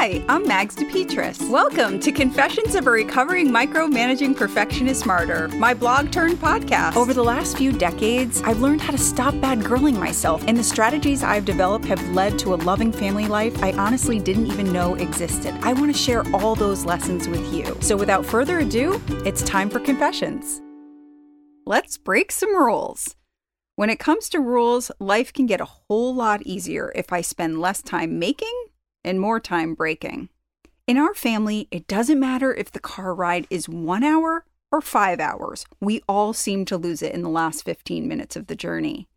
Hi, I'm Mags DePetris. Welcome to Confessions of a Recovering Micromanaging Perfectionist Martyr, my blog turned podcast. Over the last few decades, I've learned how to stop bad girling myself, and the strategies I've developed have led to a loving family life I honestly didn't even know existed. I want to share all those lessons with you. So without further ado, it's time for Confessions. Let's break some rules. When it comes to rules, life can get a whole lot easier if I spend less time making and more time breaking. In our family, it doesn't matter if the car ride is one hour or five hours, we all seem to lose it in the last 15 minutes of the journey.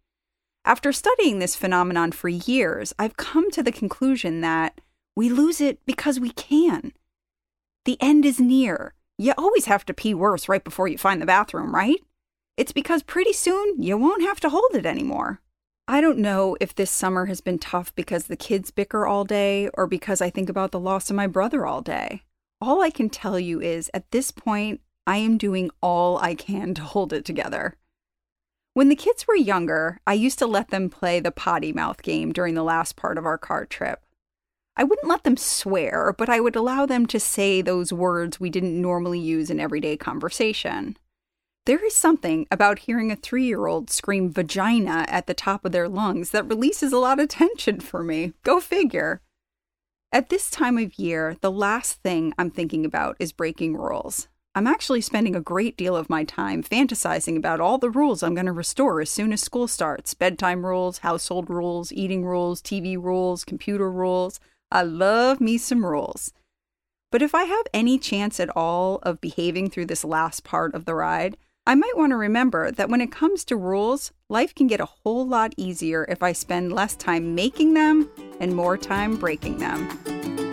After studying this phenomenon for years, I've come to the conclusion that we lose it because we can. The end is near. You always have to pee worse right before you find the bathroom, right? It's because pretty soon you won't have to hold it anymore. I don't know if this summer has been tough because the kids bicker all day or because I think about the loss of my brother all day. All I can tell you is at this point, I am doing all I can to hold it together. When the kids were younger, I used to let them play the potty mouth game during the last part of our car trip. I wouldn't let them swear, but I would allow them to say those words we didn't normally use in everyday conversation. There is something about hearing a three year old scream vagina at the top of their lungs that releases a lot of tension for me. Go figure. At this time of year, the last thing I'm thinking about is breaking rules. I'm actually spending a great deal of my time fantasizing about all the rules I'm going to restore as soon as school starts bedtime rules, household rules, eating rules, TV rules, computer rules. I love me some rules. But if I have any chance at all of behaving through this last part of the ride, I might want to remember that when it comes to rules, life can get a whole lot easier if I spend less time making them and more time breaking them.